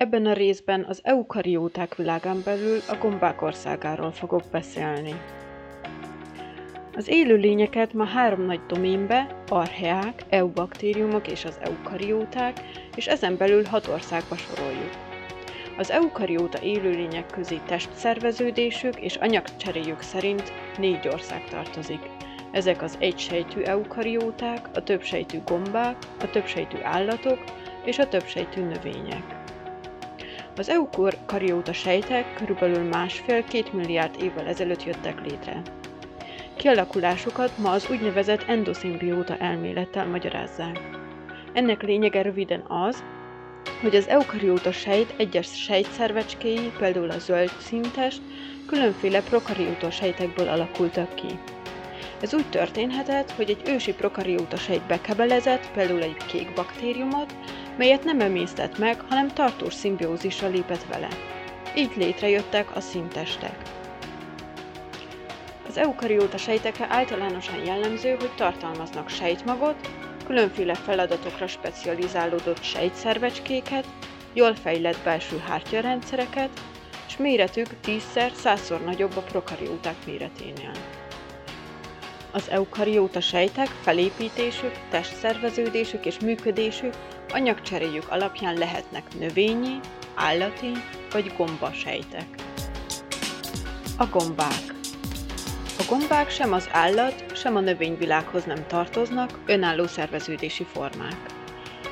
Ebben a részben az eukarióták világán belül a gombák országáról fogok beszélni. Az élőlényeket ma három nagy doménbe, archeák, eubaktériumok és az eukarióták, és ezen belül hat országba soroljuk. Az eukarióta élőlények közé testszerveződésük és anyagcseréjük szerint négy ország tartozik. Ezek az egysejtű eukarióták, a többsejtű gombák, a többsejtű állatok és a többsejtű növények. Az eukarióta sejtek körülbelül másfél-két milliárd évvel ezelőtt jöttek létre. Kialakulásukat ma az úgynevezett endoszimbióta elmélettel magyarázzák. Ennek lényege röviden az, hogy az eukarióta sejt egyes sejtszervecskéi, például a zöld szintest, különféle prokarióta sejtekből alakultak ki. Ez úgy történhetett, hogy egy ősi prokarióta sejt bekebelezett, például egy kék baktériumot, melyet nem emésztett meg, hanem tartós szimbiózisra lépett vele. Így létrejöttek a szintestek. Az eukarióta sejtekre általánosan jellemző, hogy tartalmaznak sejtmagot, különféle feladatokra specializálódott sejtszervecskéket, jól fejlett belső hártyarendszereket, és méretük 10-szer, 100-szor nagyobb a prokarióták méreténél. Az eukarióta sejtek felépítésük, testszerveződésük és működésük anyagcseréjük alapján lehetnek növényi, állati vagy gomba sejtek. A gombák A gombák sem az állat, sem a növényvilághoz nem tartoznak, önálló szerveződési formák.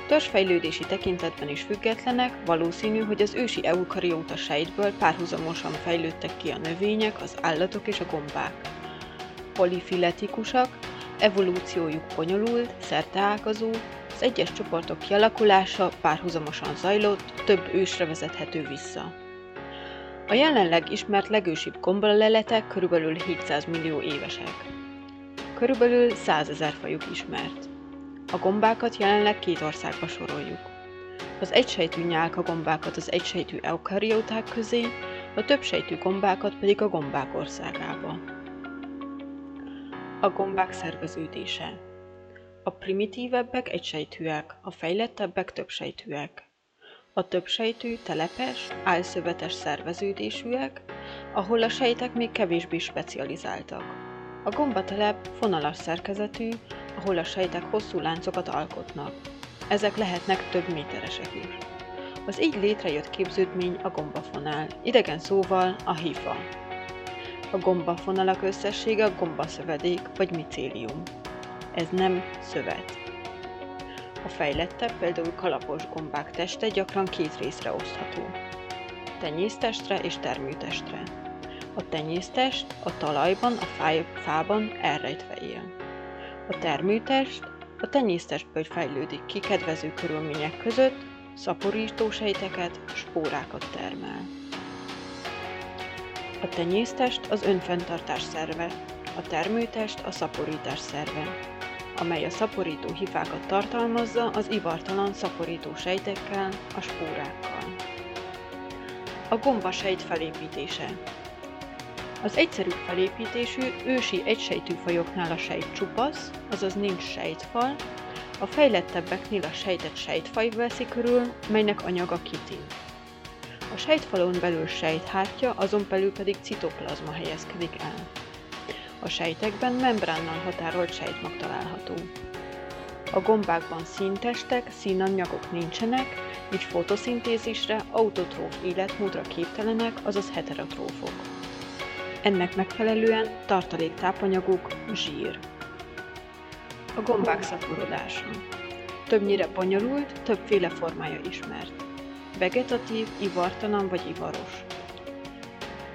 Törzsfejlődési tekintetben is függetlenek, valószínű, hogy az ősi eukarióta sejtből párhuzamosan fejlődtek ki a növények, az állatok és a gombák polifiletikusak, evolúciójuk bonyolult, szerteágazó, az egyes csoportok kialakulása párhuzamosan zajlott, több ősre vezethető vissza. A jelenleg ismert legősibb gombaleletek körülbelül 700 millió évesek. Körülbelül 100 ezer fajuk ismert. A gombákat jelenleg két országba soroljuk. Az egysejtű nyálka gombákat az egysejtű eukarióták közé, a többsejtű gombákat pedig a gombák országába. A gombák szerveződése A primitívebbek egysejtűek, a fejlettebbek többsejtűek. A többsejtű telepes, álszövetes szerveződésűek, ahol a sejtek még kevésbé specializáltak. A gombatelep fonalas szerkezetű, ahol a sejtek hosszú láncokat alkotnak. Ezek lehetnek több méteresek is. Az így létrejött képződmény a gombafonál, idegen szóval a hifa. A gombafonalak összessége a gombaszövedék vagy micélium. Ez nem szövet. A fejlettebb, például kalapos gombák teste gyakran két részre osztható. Tenyésztestre és termőtestre. A tenyésztest a talajban, a fában elrejtve él. A termőtest a tenyésztestből fejlődik ki kedvező körülmények között, szaporítósejteket, spórákat termel. A tenyésztest az önfenntartás szerve, a termőtest a szaporítás szerve, amely a szaporító hifákat tartalmazza az ivartalan szaporító sejtekkel, a spórákkal. A gombasejt felépítése Az egyszerű felépítésű ősi egysejtű fajoknál a sejt csupasz, azaz nincs sejtfal, a fejlettebbeknél a sejtet sejtfaj veszi körül, melynek anyaga kitin. A sejtfalon belül sejthártya, azon belül pedig citoplazma helyezkedik el. A sejtekben membránnal határolt sejtmag található. A gombákban színtestek, színanyagok nincsenek, így fotoszintézisre, autotróf életmódra képtelenek, azaz heterotrófok. Ennek megfelelően tartalék tápanyaguk zsír. A gombák szaporodása. Többnyire bonyolult, többféle formája ismert. Vegetatív, ivartalan vagy ivaros.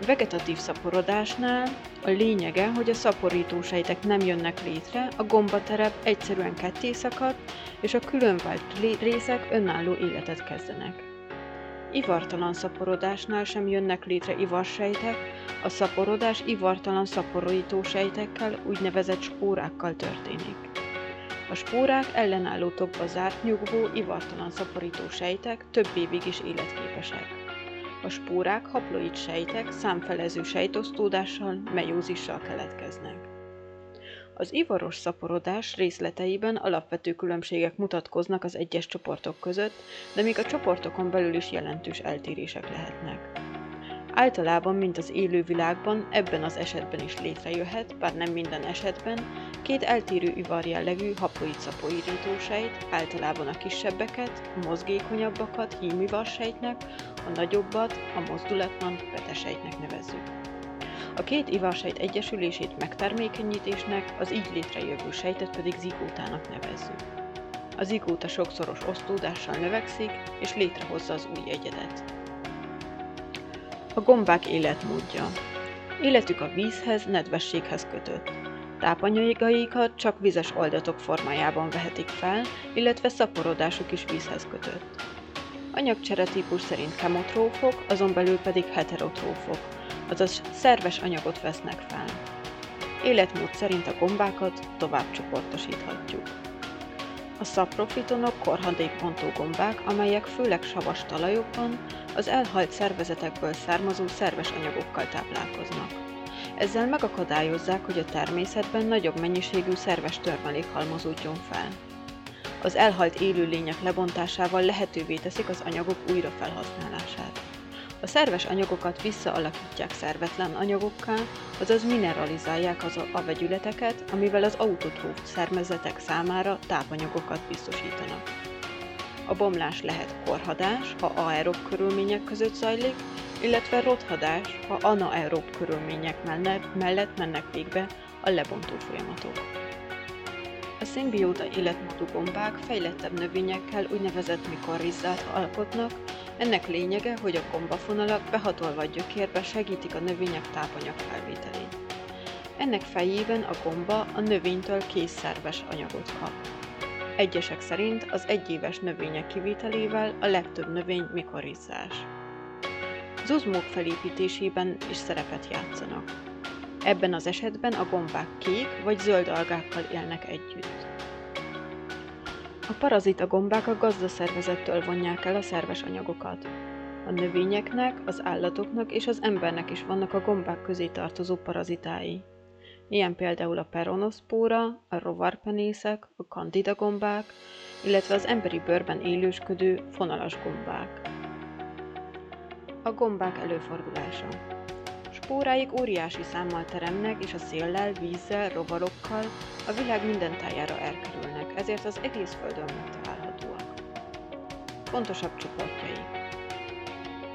Vegetatív szaporodásnál a lényege, hogy a szaporító sejtek nem jönnek létre, a gombaterep egyszerűen ketté szakad, és a különvált részek önálló életet kezdenek. Ivartalan szaporodásnál sem jönnek létre ivarsejtek, a szaporodás ivartalan szaporító sejtekkel, úgynevezett spórákkal történik. A spórák ellenálló tokba zárt nyugvó, ivartalan szaporító sejtek több évig is életképesek. A spórák haploid sejtek számfelező sejtosztódással, meiózissal keletkeznek. Az ivaros szaporodás részleteiben alapvető különbségek mutatkoznak az egyes csoportok között, de még a csoportokon belül is jelentős eltérések lehetnek. Általában, mint az élővilágban, ebben az esetben is létrejöhet, bár nem minden esetben, két eltérő ivar jellegű haploid szaporítósejt, általában a kisebbeket, a mozgékonyabbakat hímivarsejtnek, a nagyobbat a mozdulatlan betesejtnek nevezzük. A két ivarsejt egyesülését megtermékenyítésnek, az így létrejövő sejtet pedig zigótának nevezzük. A zigóta sokszoros osztódással növekszik, és létrehozza az új egyedet. A gombák életmódja. Életük a vízhez, nedvességhez kötött. Tápanyagaikat csak vizes oldatok formájában vehetik fel, illetve szaporodásuk is vízhez kötött. Anyagcsere típus szerint kemotrófok, azon belül pedig heterotrófok, azaz szerves anyagot vesznek fel. Életmód szerint a gombákat tovább csoportosíthatjuk. A szaprofitonok korhadékbontó gombák, amelyek főleg savas talajokban az elhalt szervezetekből származó szerves anyagokkal táplálkoznak. Ezzel megakadályozzák, hogy a természetben nagyobb mennyiségű szerves törmelék halmozódjon fel. Az elhalt élőlények lebontásával lehetővé teszik az anyagok újrafelhasználását. A szerves anyagokat visszaalakítják szervetlen anyagokká, azaz mineralizálják az a vegyületeket, amivel az autotróf szervezetek számára tápanyagokat biztosítanak. A bomlás lehet korhadás, ha aerob körülmények között zajlik, illetve rothadás, ha anaerob körülmények mellett mennek végbe a lebontó folyamatok. Szimbióta életmódú gombák fejlettebb növényekkel úgynevezett mikorrizzát alkotnak, ennek lényege, hogy a gombafonalak behatolva a gyökérbe segítik a növények tápanyag felvételét. Ennek fejében a gomba a növénytől készszerves anyagot kap. Egyesek szerint az egyéves növények kivételével a legtöbb növény mikorizzás. Zuzmók felépítésében is szerepet játszanak. Ebben az esetben a gombák kék vagy zöld algákkal élnek együtt. A parazita gombák a gazdaszervezettől vonják el a szerves anyagokat. A növényeknek, az állatoknak és az embernek is vannak a gombák közé tartozó parazitái. Ilyen például a peronoszpóra, a rovarpenészek, a kandida gombák, illetve az emberi bőrben élősködő fonalas gombák. A gombák előfordulása Spóráik óriási számmal teremnek, és a széllel, vízzel, rovarokkal a világ minden tájára elkerülnek, ezért az egész Földön megtalálhatóak. Fontosabb csoportjai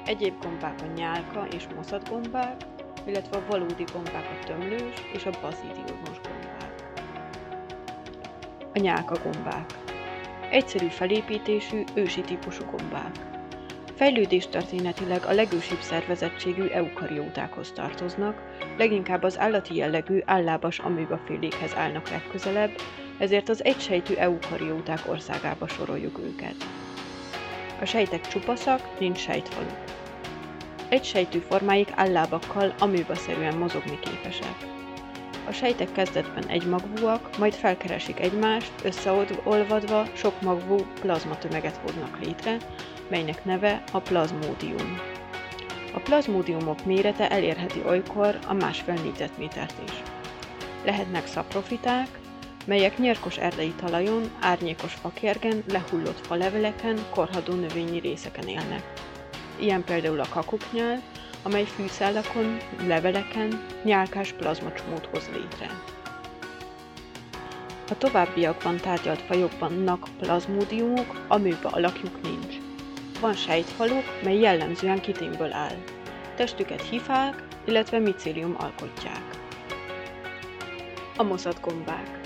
Egyéb gombák a nyálka és gombák, illetve a valódi gombák a tömlős és a bazidiumos gombák. A nyálka gombák Egyszerű felépítésű, ősi típusú gombák. Fejlődéstörténetileg a legősibb szervezettségű eukariótákhoz tartoznak, leginkább az állati jellegű állábas amőbafélékhez állnak legközelebb, ezért az egysejtű eukarióták országába soroljuk őket. A sejtek csupaszak, nincs sejtfaluk. Egysejtű formáik állábakkal amőbaszerűen mozogni képesek. A sejtek kezdetben egymagvúak, majd felkeresik egymást, összeolvadva sok magvú plazmatömeget hoznak létre, melynek neve a plazmódium. A plazmódiumok mérete elérheti olykor a másfél négyzetmétert is. Lehetnek szaprofiták, melyek nyerkos erdei talajon, árnyékos fakérgen, lehullott faleveleken, korhadó növényi részeken élnek. Ilyen például a kakuknyál, amely fűszálakon, leveleken nyálkás plazmacsomót hoz létre. A továbbiakban tárgyalt fajokban plazmódiumok, amőba alakjuk nincs. Van sejtfaluk, mely jellemzően kitémből áll. Testüket hifák, illetve micélium alkotják. A moszatgombák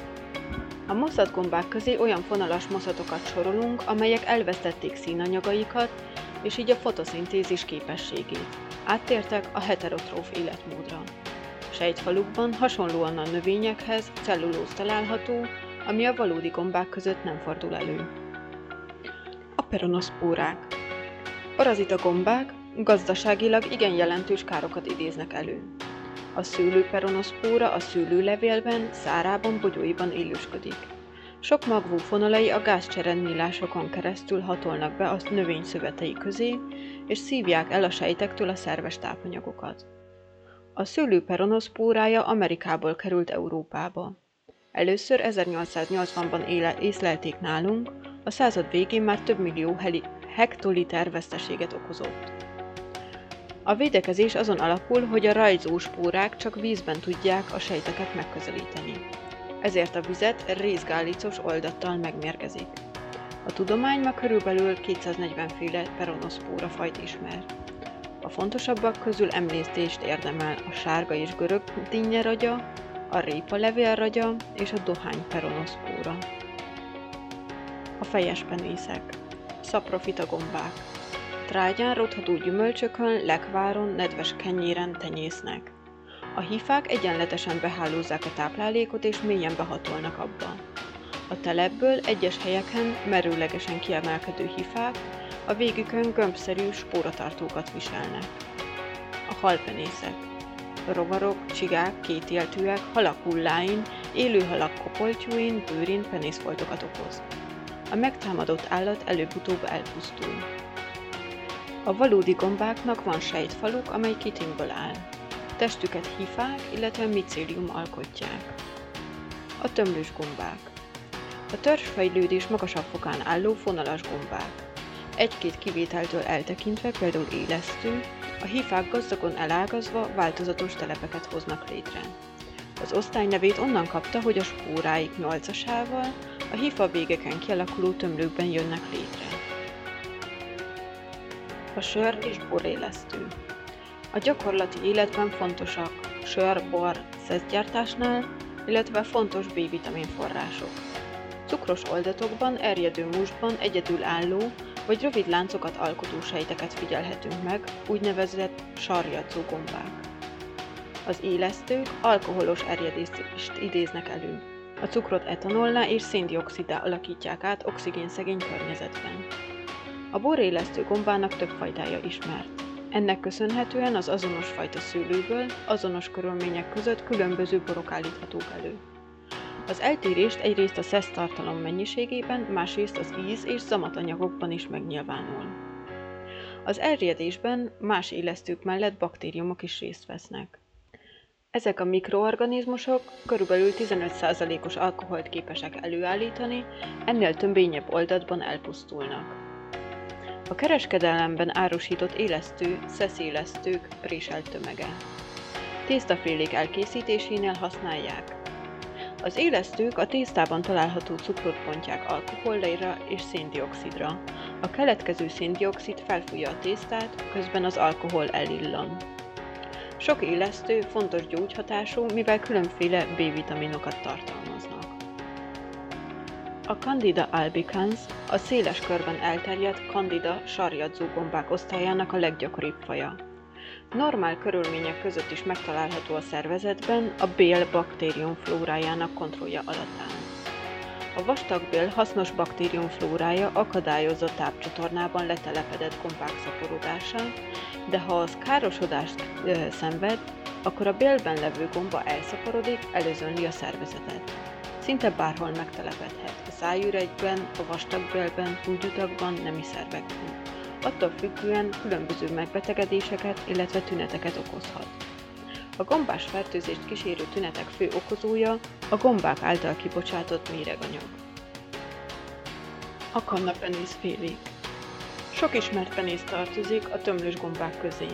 A moszatgombák közé olyan fonalas moszatokat sorolunk, amelyek elvesztették színanyagaikat, és így a fotoszintézis képességét. Áttértek a heterotróf életmódra. Sejtfalukban hasonlóan a növényekhez cellulóz található, ami a valódi gombák között nem fordul elő. A peronoszpórák Parazita gombák gazdaságilag igen jelentős károkat idéznek elő. A szőlőperonoszpóra a szőlőlevélben, szárában, bogyóiban élősködik. Sok magvú fonalai a gázcserennilásokon keresztül hatolnak be a növény szövetei közé, és szívják el a sejtektől a szerves tápanyagokat. A szőlőperonoszpórája Amerikából került Európába. Először 1880-ban éle, észlelték nálunk, a század végén már több millió heli, hektoliter veszteséget okozott. A védekezés azon alapul, hogy a rajzó spórák csak vízben tudják a sejteket megközelíteni. Ezért a vizet részgálicos oldattal megmérgezik. A tudomány ma körülbelül 240 féle peronoszpóra fajt ismer. A fontosabbak közül emlésztést érdemel a sárga és görög dinnyeragya, a répa levélragya és a dohány peronoszpóra. A fejes penészek, szaprofita gombák, trágyán rotható gyümölcsökön, lekváron, nedves kenyéren tenyésznek. A hífák egyenletesen behálózzák a táplálékot és mélyen behatolnak abba. A telepből egyes helyeken merőlegesen kiemelkedő hifák a végükön gömbszerű spóratartókat viselnek. A halpenészek. Rovarok, csigák, kétéltűek, halak hulláin, élő halak kopoltyúin, bőrin penészfoltokat okoz. A megtámadott állat előbb-utóbb elpusztul. A valódi gombáknak van sejtfaluk, amely kitinből áll. Testüket hifák, illetve micélium alkotják. A tömlős gombák. A törzsfejlődés magasabb fokán álló fonalas gombák. Egy-két kivételtől eltekintve, például élesztő, a hifák gazdagon elágazva változatos telepeket hoznak létre. Az osztály nevét onnan kapta, hogy a spóráik nyolcasával a hifa végeken kialakuló tömlőkben jönnek létre. A sör és borélesztő. A gyakorlati életben fontosak sör, bor, szeszgyártásnál, illetve fontos B-vitamin források. Cukros oldatokban, erjedő mustban egyedülálló vagy rövid láncokat alkotó sejteket figyelhetünk meg, úgynevezett sarjadzó gombák. Az élesztők alkoholos erjedést idéznek elő. A cukrot etanollá és széndiokszidá alakítják át oxigénszegény környezetben. A borélesztő gombának több fajtája ismert. Ennek köszönhetően az azonos fajta szőlőből, azonos körülmények között különböző borok állíthatók elő. Az eltérést egyrészt a szesz tartalom mennyiségében, másrészt az íz és zamatanyagokban is megnyilvánul. Az elriedésben más élesztők mellett baktériumok is részt vesznek. Ezek a mikroorganizmusok körülbelül 15%-os alkoholt képesek előállítani, ennél tömbényebb oldatban elpusztulnak. A kereskedelemben árusított élesztő, szeszélesztők préselt tömege. Tésztafélék elkészítésénél használják. Az élesztők a tésztában található cukrot pontják alkoholra és széndiokszidra. A keletkező széndiokszid felfújja a tésztát, közben az alkohol elillan. Sok élesztő fontos gyógyhatású, mivel különféle B-vitaminokat tartalmaznak. A Candida albicans a széles körben elterjedt Candida sarjadzó gombák osztályának a leggyakoribb faja. Normál körülmények között is megtalálható a szervezetben, a bél baktériumflórájának kontrollja alatt áll. A vastagbél hasznos baktériumflórája akadályozza tápcsatornában letelepedett gombák szaporodását, de ha az károsodást ö, szenved, akkor a bélben levő gomba elszaporodik, előzönli a szervezetet. Szinte bárhol megtelepedhet, a szájüregyben, a vastagbélben, húgyutakban, nemi szervekben attól függően különböző megbetegedéseket, illetve tüneteket okozhat. A gombás fertőzést kísérő tünetek fő okozója a gombák által kibocsátott méreganyag. A kannapenész félék. Sok ismert penész tartozik a tömlős gombák közé.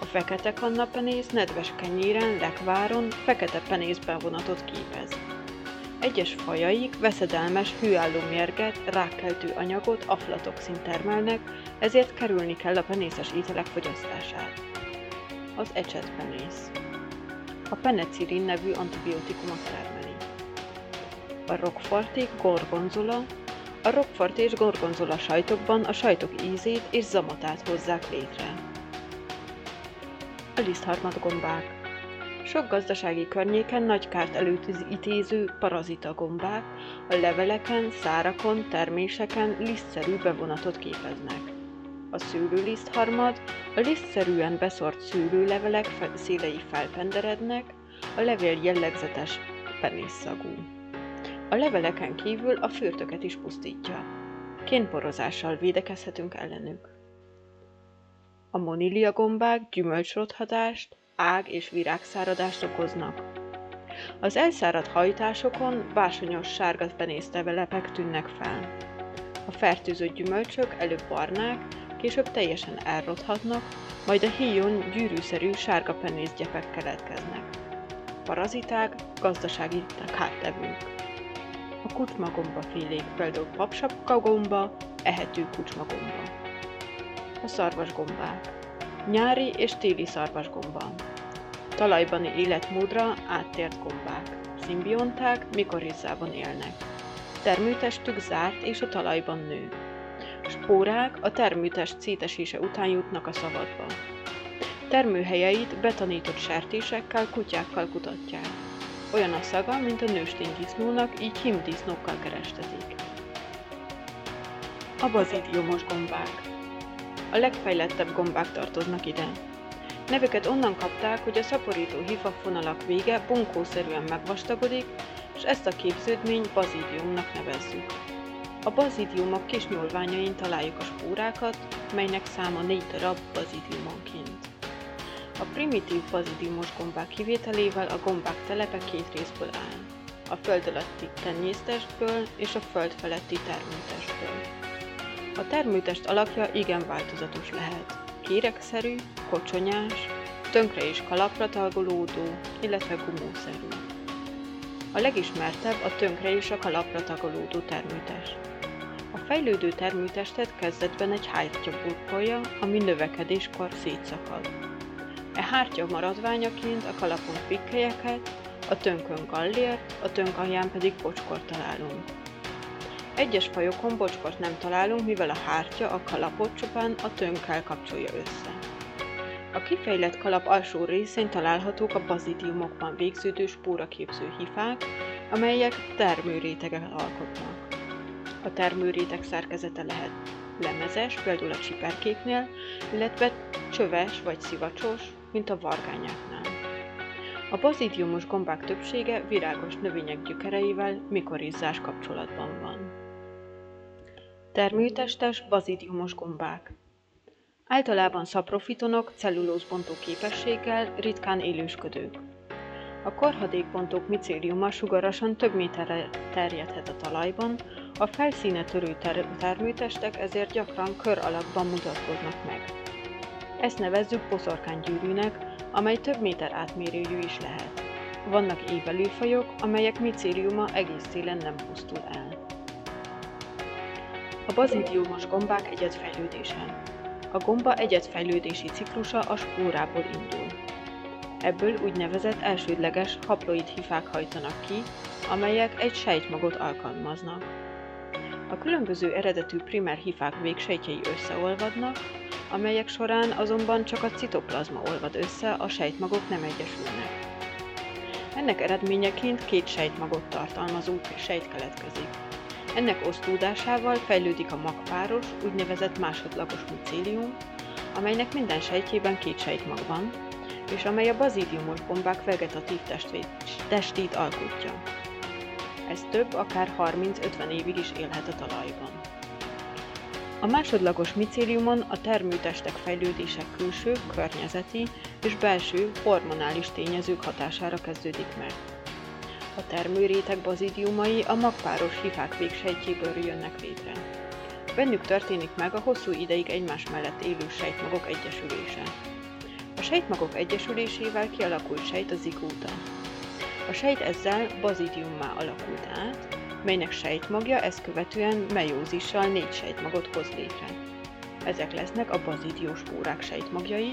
A fekete kannapenész nedves kenyéren, lekváron, fekete penészben vonatot képez. Egyes fajaik veszedelmes, hőálló mérget, rákkeltő anyagot, aflatoxin termelnek, ezért kerülni kell a penészes ételek fogyasztását. Az ecsetpenész. A penicillin nevű antibiotikumot termeli. A rockforti gorgonzola. A rockfort és gorgonzola sajtokban a sajtok ízét és zamatát hozzák létre. A lisztharmat gombák. Sok gazdasági környéken nagy kárt előidéző parazita gombák a leveleken, szárakon, terméseken lisztszerű bevonatot képeznek. A szőlőlisztharmad, a lisztszerűen beszort szőlőlevelek szélei felpenderednek, a levél jellegzetes penészszagú. A leveleken kívül a fürtöket is pusztítja. Kénporozással védekezhetünk ellenük. A monília gombák gyümölcsrothatást, ág- és virágszáradást okoznak. Az elszáradt hajtásokon básonyos sárga penésztevelepek tűnnek fel. A fertőzött gyümölcsök előbb barnák, később teljesen elrothatnak, majd a híjon gyűrűszerű sárga penészgyepek keletkeznek. Paraziták, gazdasági káttevők. A kucsmagomba félék, például papsapkagomba, ehető kucsmagomba. A szarvasgombák. Nyári és téli szarvasgomba. Talajbani életmódra áttért gombák. Szimbionták, mikorizzában élnek. Termőtestük zárt és a talajban nő. Spórák a termőtest szétesése után jutnak a szabadba. Termőhelyeit betanított sertésekkel, kutyákkal kutatják. Olyan a szaga, mint a nőstény disznónak, így himdisznókkal kerestetik. A bazidiumos gombák. A legfejlettebb gombák tartoznak ide. Nevüket onnan kapták, hogy a szaporító hifafonalak vége bunkószerűen megvastagodik, és ezt a képződményt bazidiumnak nevezzük. A bazidiumok kis nyúlványain találjuk a spórákat, melynek száma négy darab bazidiumonként. A primitív bazidiumos gombák kivételével a gombák telepe két részből áll. A föld alatti tenyésztestből és a föld feletti termőtestből. A termőtest alakja igen változatos lehet. Kérekszerű, kocsonyás, tönkre és kalapra tagolódó, illetve gumószerű. A legismertebb a tönkre és a kalapra tagolódó termőtest. Fejlődő termőtestet kezdetben egy hártya burkolja, ami növekedéskor szétszakad. E hártya maradványaként a kalapon pikkelyeket, a tönkön gallért, a tönk alján pedig bocskort találunk. Egyes fajokon bocskort nem találunk, mivel a hártya a kalapot csupán a tönkkel kapcsolja össze. A kifejlett kalap alsó részén találhatók a bazidiumokban végződő spóraképző hifák, amelyek termőréteget alkotnak. A termőréteg szerkezete lehet lemezes, például a csiperkéknél, illetve csöves vagy szivacsos, mint a vargányáknál. A bazidiumos gombák többsége virágos növények gyökereivel mikorizzás kapcsolatban van. Termőtestes bazidiumos gombák Általában szaprofitonok cellulózbontó képességgel, ritkán élősködők. A korhadékbontók micéliuma sugarasan több méterre terjedhet a talajban, a felszíne törő ter- termőtestek ezért gyakran kör alakban mutatkoznak meg. Ezt nevezzük poszorkánygyűrűnek, amely több méter átmérőjű is lehet. Vannak évelő fajok, amelyek micéliuma egész szélen nem pusztul el. A bazidiumos gombák egyetfejlődése. A gomba egyetfejlődési ciklusa a spórából indul. Ebből úgynevezett elsődleges haploid hifák hajtanak ki, amelyek egy sejtmagot alkalmaznak. A különböző eredetű primer hifák végsejtjei összeolvadnak, amelyek során azonban csak a citoplazma olvad össze, a sejtmagok nem egyesülnek. Ennek eredményeként két sejtmagot tartalmazó sejt keletkezik. Ennek osztódásával fejlődik a magpáros, úgynevezett másodlagos micélium, amelynek minden sejtjében két sejtmag van, és amely a bazidiumos bombák vegetatív testvét, testét alkotja. Ez több, akár 30-50 évig is élhet a talajban. A másodlagos micéliumon a termőtestek fejlődése külső, környezeti és belső hormonális tényezők hatására kezdődik meg. A termőréteg bazidiumai a magpáros hifák végsejtjéből jönnek létre. Bennük történik meg a hosszú ideig egymás mellett élő sejtmagok egyesülése. A sejtmagok egyesülésével kialakult sejt a zigóta. A sejt ezzel bazidiummá alakult át, melynek sejtmagja ezt követően meiózissal négy sejtmagot hoz létre. Ezek lesznek a bazidiós spórák sejtmagjai,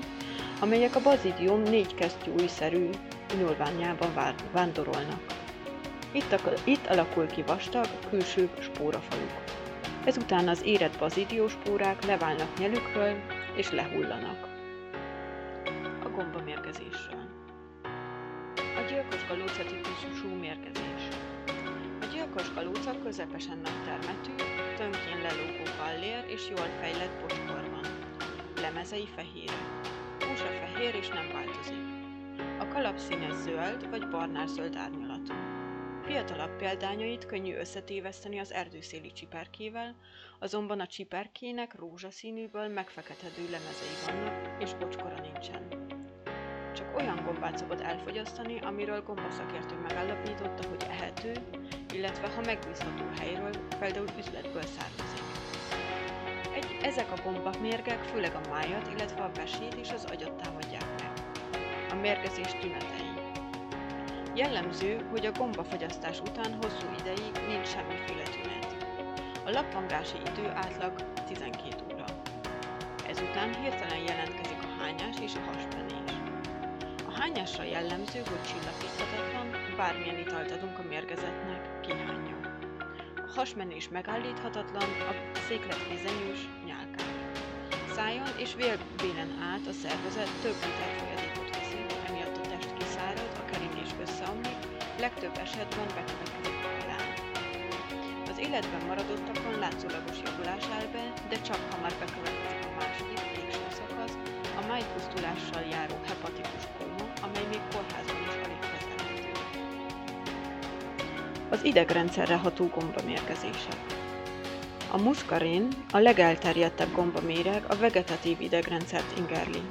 amelyek a bazidium négy kesztyű újszerű nyúlványában vándorolnak. Itt, itt alakul ki vastag, külső spórafaluk. Ezután az érett bazidiós spórák leválnak nyelükről és lehullanak. A gombamérgezésről. Gyilkos galóca típusú mérgezés. A gyilkos galóca közepesen nagy termetű, tönkén lelógó gallér és jól fejlett bocskor van. Lemezei fehér. Húsa fehér és nem változik. A kalap színe zöld vagy barnás-zöld árnyalatú. Fiatalabb példányait könnyű összetéveszteni az erdőszéli csiperkével, azonban a csiperkének rózsaszínűből megfeketedő lemezei vannak, és bocskora nincsen. Olyan gombát szabad elfogyasztani, amiről gombaszakértő megállapította, hogy ehető, illetve ha megbízható helyről, például üzletből származik. Egy, ezek a gombamérgek főleg a májat, illetve a vesét és az agyat támadják meg. A mérgezés tünetei. Jellemző, hogy a gombafogyasztás után hosszú ideig nincs semmiféle tünet. A lappangási idő átlag 12 óra. Ezután hirtelen jelentkezik a hányás és a hasmenés. Hányásra jellemző, hogy csillapíthatatlan, bármilyen italt adunk a mérgezetnek, kihányja. A hasmenés megállíthatatlan, a széklet vizenyős, nyálkás. Szájon és vélbélen át a szervezet több liter folyadékot veszi, emiatt a test kiszárad, a keringés összeomlik, legtöbb esetben bekövetkezik a halál. Az életben maradottakon látszólagos javulás áll be, de csak ha már bekövetkezik a második, végső szakasz, a májpusztulással járó hepatikus kóma, amely még kórházban is alig. Az idegrendszerre ható gombamérgezések. A muszkarin, a legelterjedtebb gombaméreg a vegetatív idegrendszert ingerli.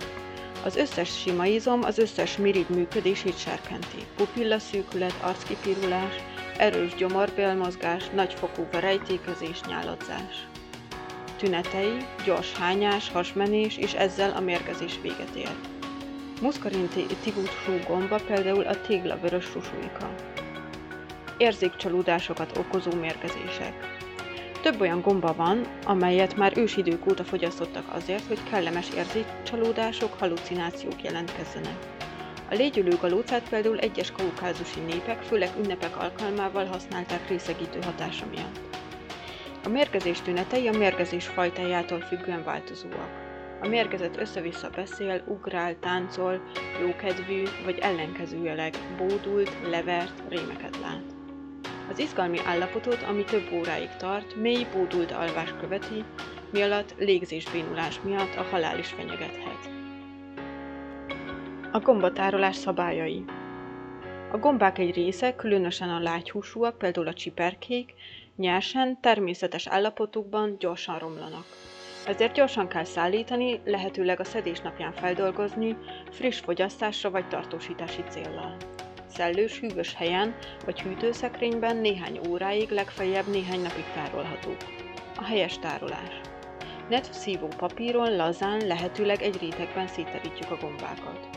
Az összes sima izom az összes mirid működését serkenti. Pupillaszűkület, arckipirulás, erős gyomorbélmozgás, nagyfokú verejtékezés, nyáladzás. Tünetei, gyors hányás, hasmenés, és ezzel a mérgezés véget ér. Muszkarin típusú gomba például a téglavörös susulika. Érzékcsalódásokat okozó mérgezések. Több olyan gomba van, amelyet már ősidők óta fogyasztottak azért, hogy kellemes érzékcsalódások, halucinációk jelentkezzenek. A légyülő galócát például egyes kaukázusi népek, főleg ünnepek alkalmával használták részegítő hatása miatt. A mérgezés tünetei a mérgezés fajtájától függően változóak. A mérgezet össze-vissza beszél, ugrál, táncol, jókedvű vagy ellenkezőjeleg bódult, levert, rémeket lát. Az izgalmi állapotot, ami több óráig tart, mély bódult alvás követi, mi alatt légzésbénulás miatt a halál is fenyegethet. A gombatárolás szabályai A gombák egy része, különösen a lágyhúsúak, például a csiperkék, nyersen, természetes állapotukban gyorsan romlanak. Ezért gyorsan kell szállítani, lehetőleg a szedés napján feldolgozni, friss fogyasztásra vagy tartósítási céllal. Szellős, hűvös helyen vagy hűtőszekrényben néhány óráig, legfeljebb néhány napig tárolhatók. A helyes tárolás. Net szívó papíron, lazán, lehetőleg egy rétegben széterítjük a gombákat.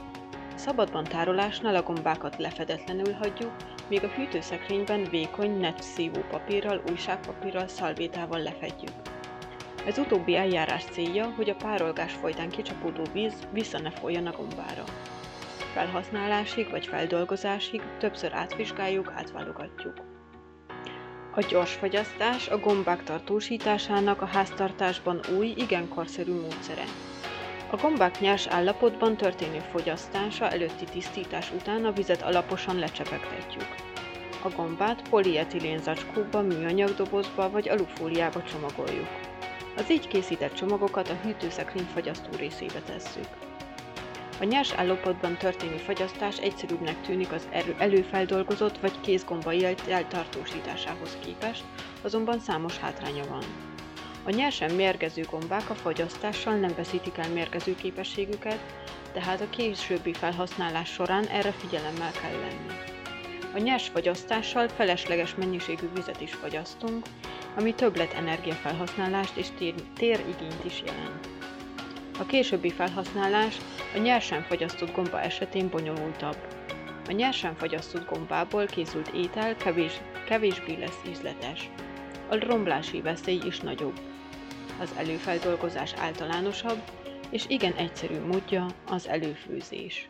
A szabadban tárolásnál a gombákat lefedetlenül hagyjuk, míg a hűtőszekrényben vékony net szívó papírral, újságpapírral, szalvétával lefedjük. Ez utóbbi eljárás célja, hogy a párolgás folytán kicsapódó víz vissza ne folyjon a gombára. Felhasználásig vagy feldolgozásig többször átvizsgáljuk, átválogatjuk. A gyors fogyasztás a gombák tartósításának a háztartásban új, igen korszerű módszere. A gombák nyers állapotban történő fogyasztása előtti tisztítás után a vizet alaposan lecsepegtetjük. A gombát polietilén zacskóba, műanyag vagy alufóliába csomagoljuk. Az így készített csomagokat a hűtőszekrény fagyasztó részébe tesszük. A nyers állapotban történő fagyasztás egyszerűbbnek tűnik az előfeldolgozott vagy kézgomba eltartósításához képest, azonban számos hátránya van. A nyersen mérgező gombák a fagyasztással nem veszítik el mérgező képességüket, tehát a későbbi felhasználás során erre figyelemmel kell lenni. A nyers fagyasztással felesleges mennyiségű vizet is fagyasztunk, ami többlet energiafelhasználást és tér, térigényt is jelent. A későbbi felhasználás a nyersen fagyasztott gomba esetén bonyolultabb. A nyersen fagyasztott gombából készült étel kevés, kevésbé lesz ízletes. A romlási veszély is nagyobb. Az előfeldolgozás általánosabb, és igen egyszerű módja az előfőzés.